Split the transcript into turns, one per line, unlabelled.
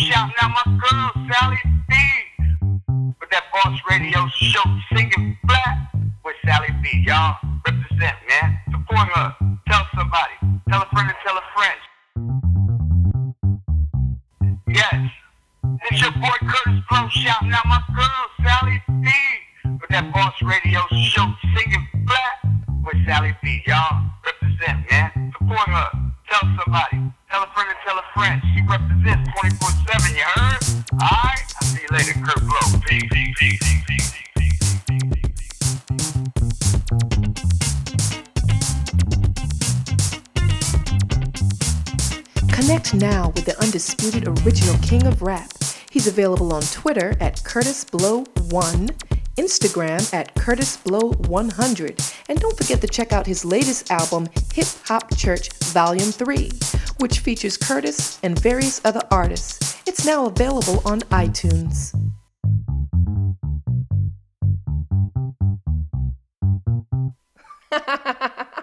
Shouting out my girl, Sally B. With that Boss Radio show, singing flat with Sally B, y'all. Represent, man. Support her. Tell somebody. Tell a friend and tell a friend. Yes. It's your boy Kurtis Blow shouting out my girl, Sally B. With that Boss Radio show, singing flat with Sally B, y'all. Represent, man. Support her. Tell somebody. Tell a friend and tell a friend. She represents 24-7, you heard? Alright? I'll see you later, Kurt Blow. Peace, peace, peace, peace, peace.
Connect now with the undisputed original king of rap. He's available on Twitter at Kurtis Blow 1 Instagram at Kurtis Blow 100. And don't forget to check out his latest album, Hip Hop Church Volume 3, which features Kurtis and various other artists. It's now available on iTunes.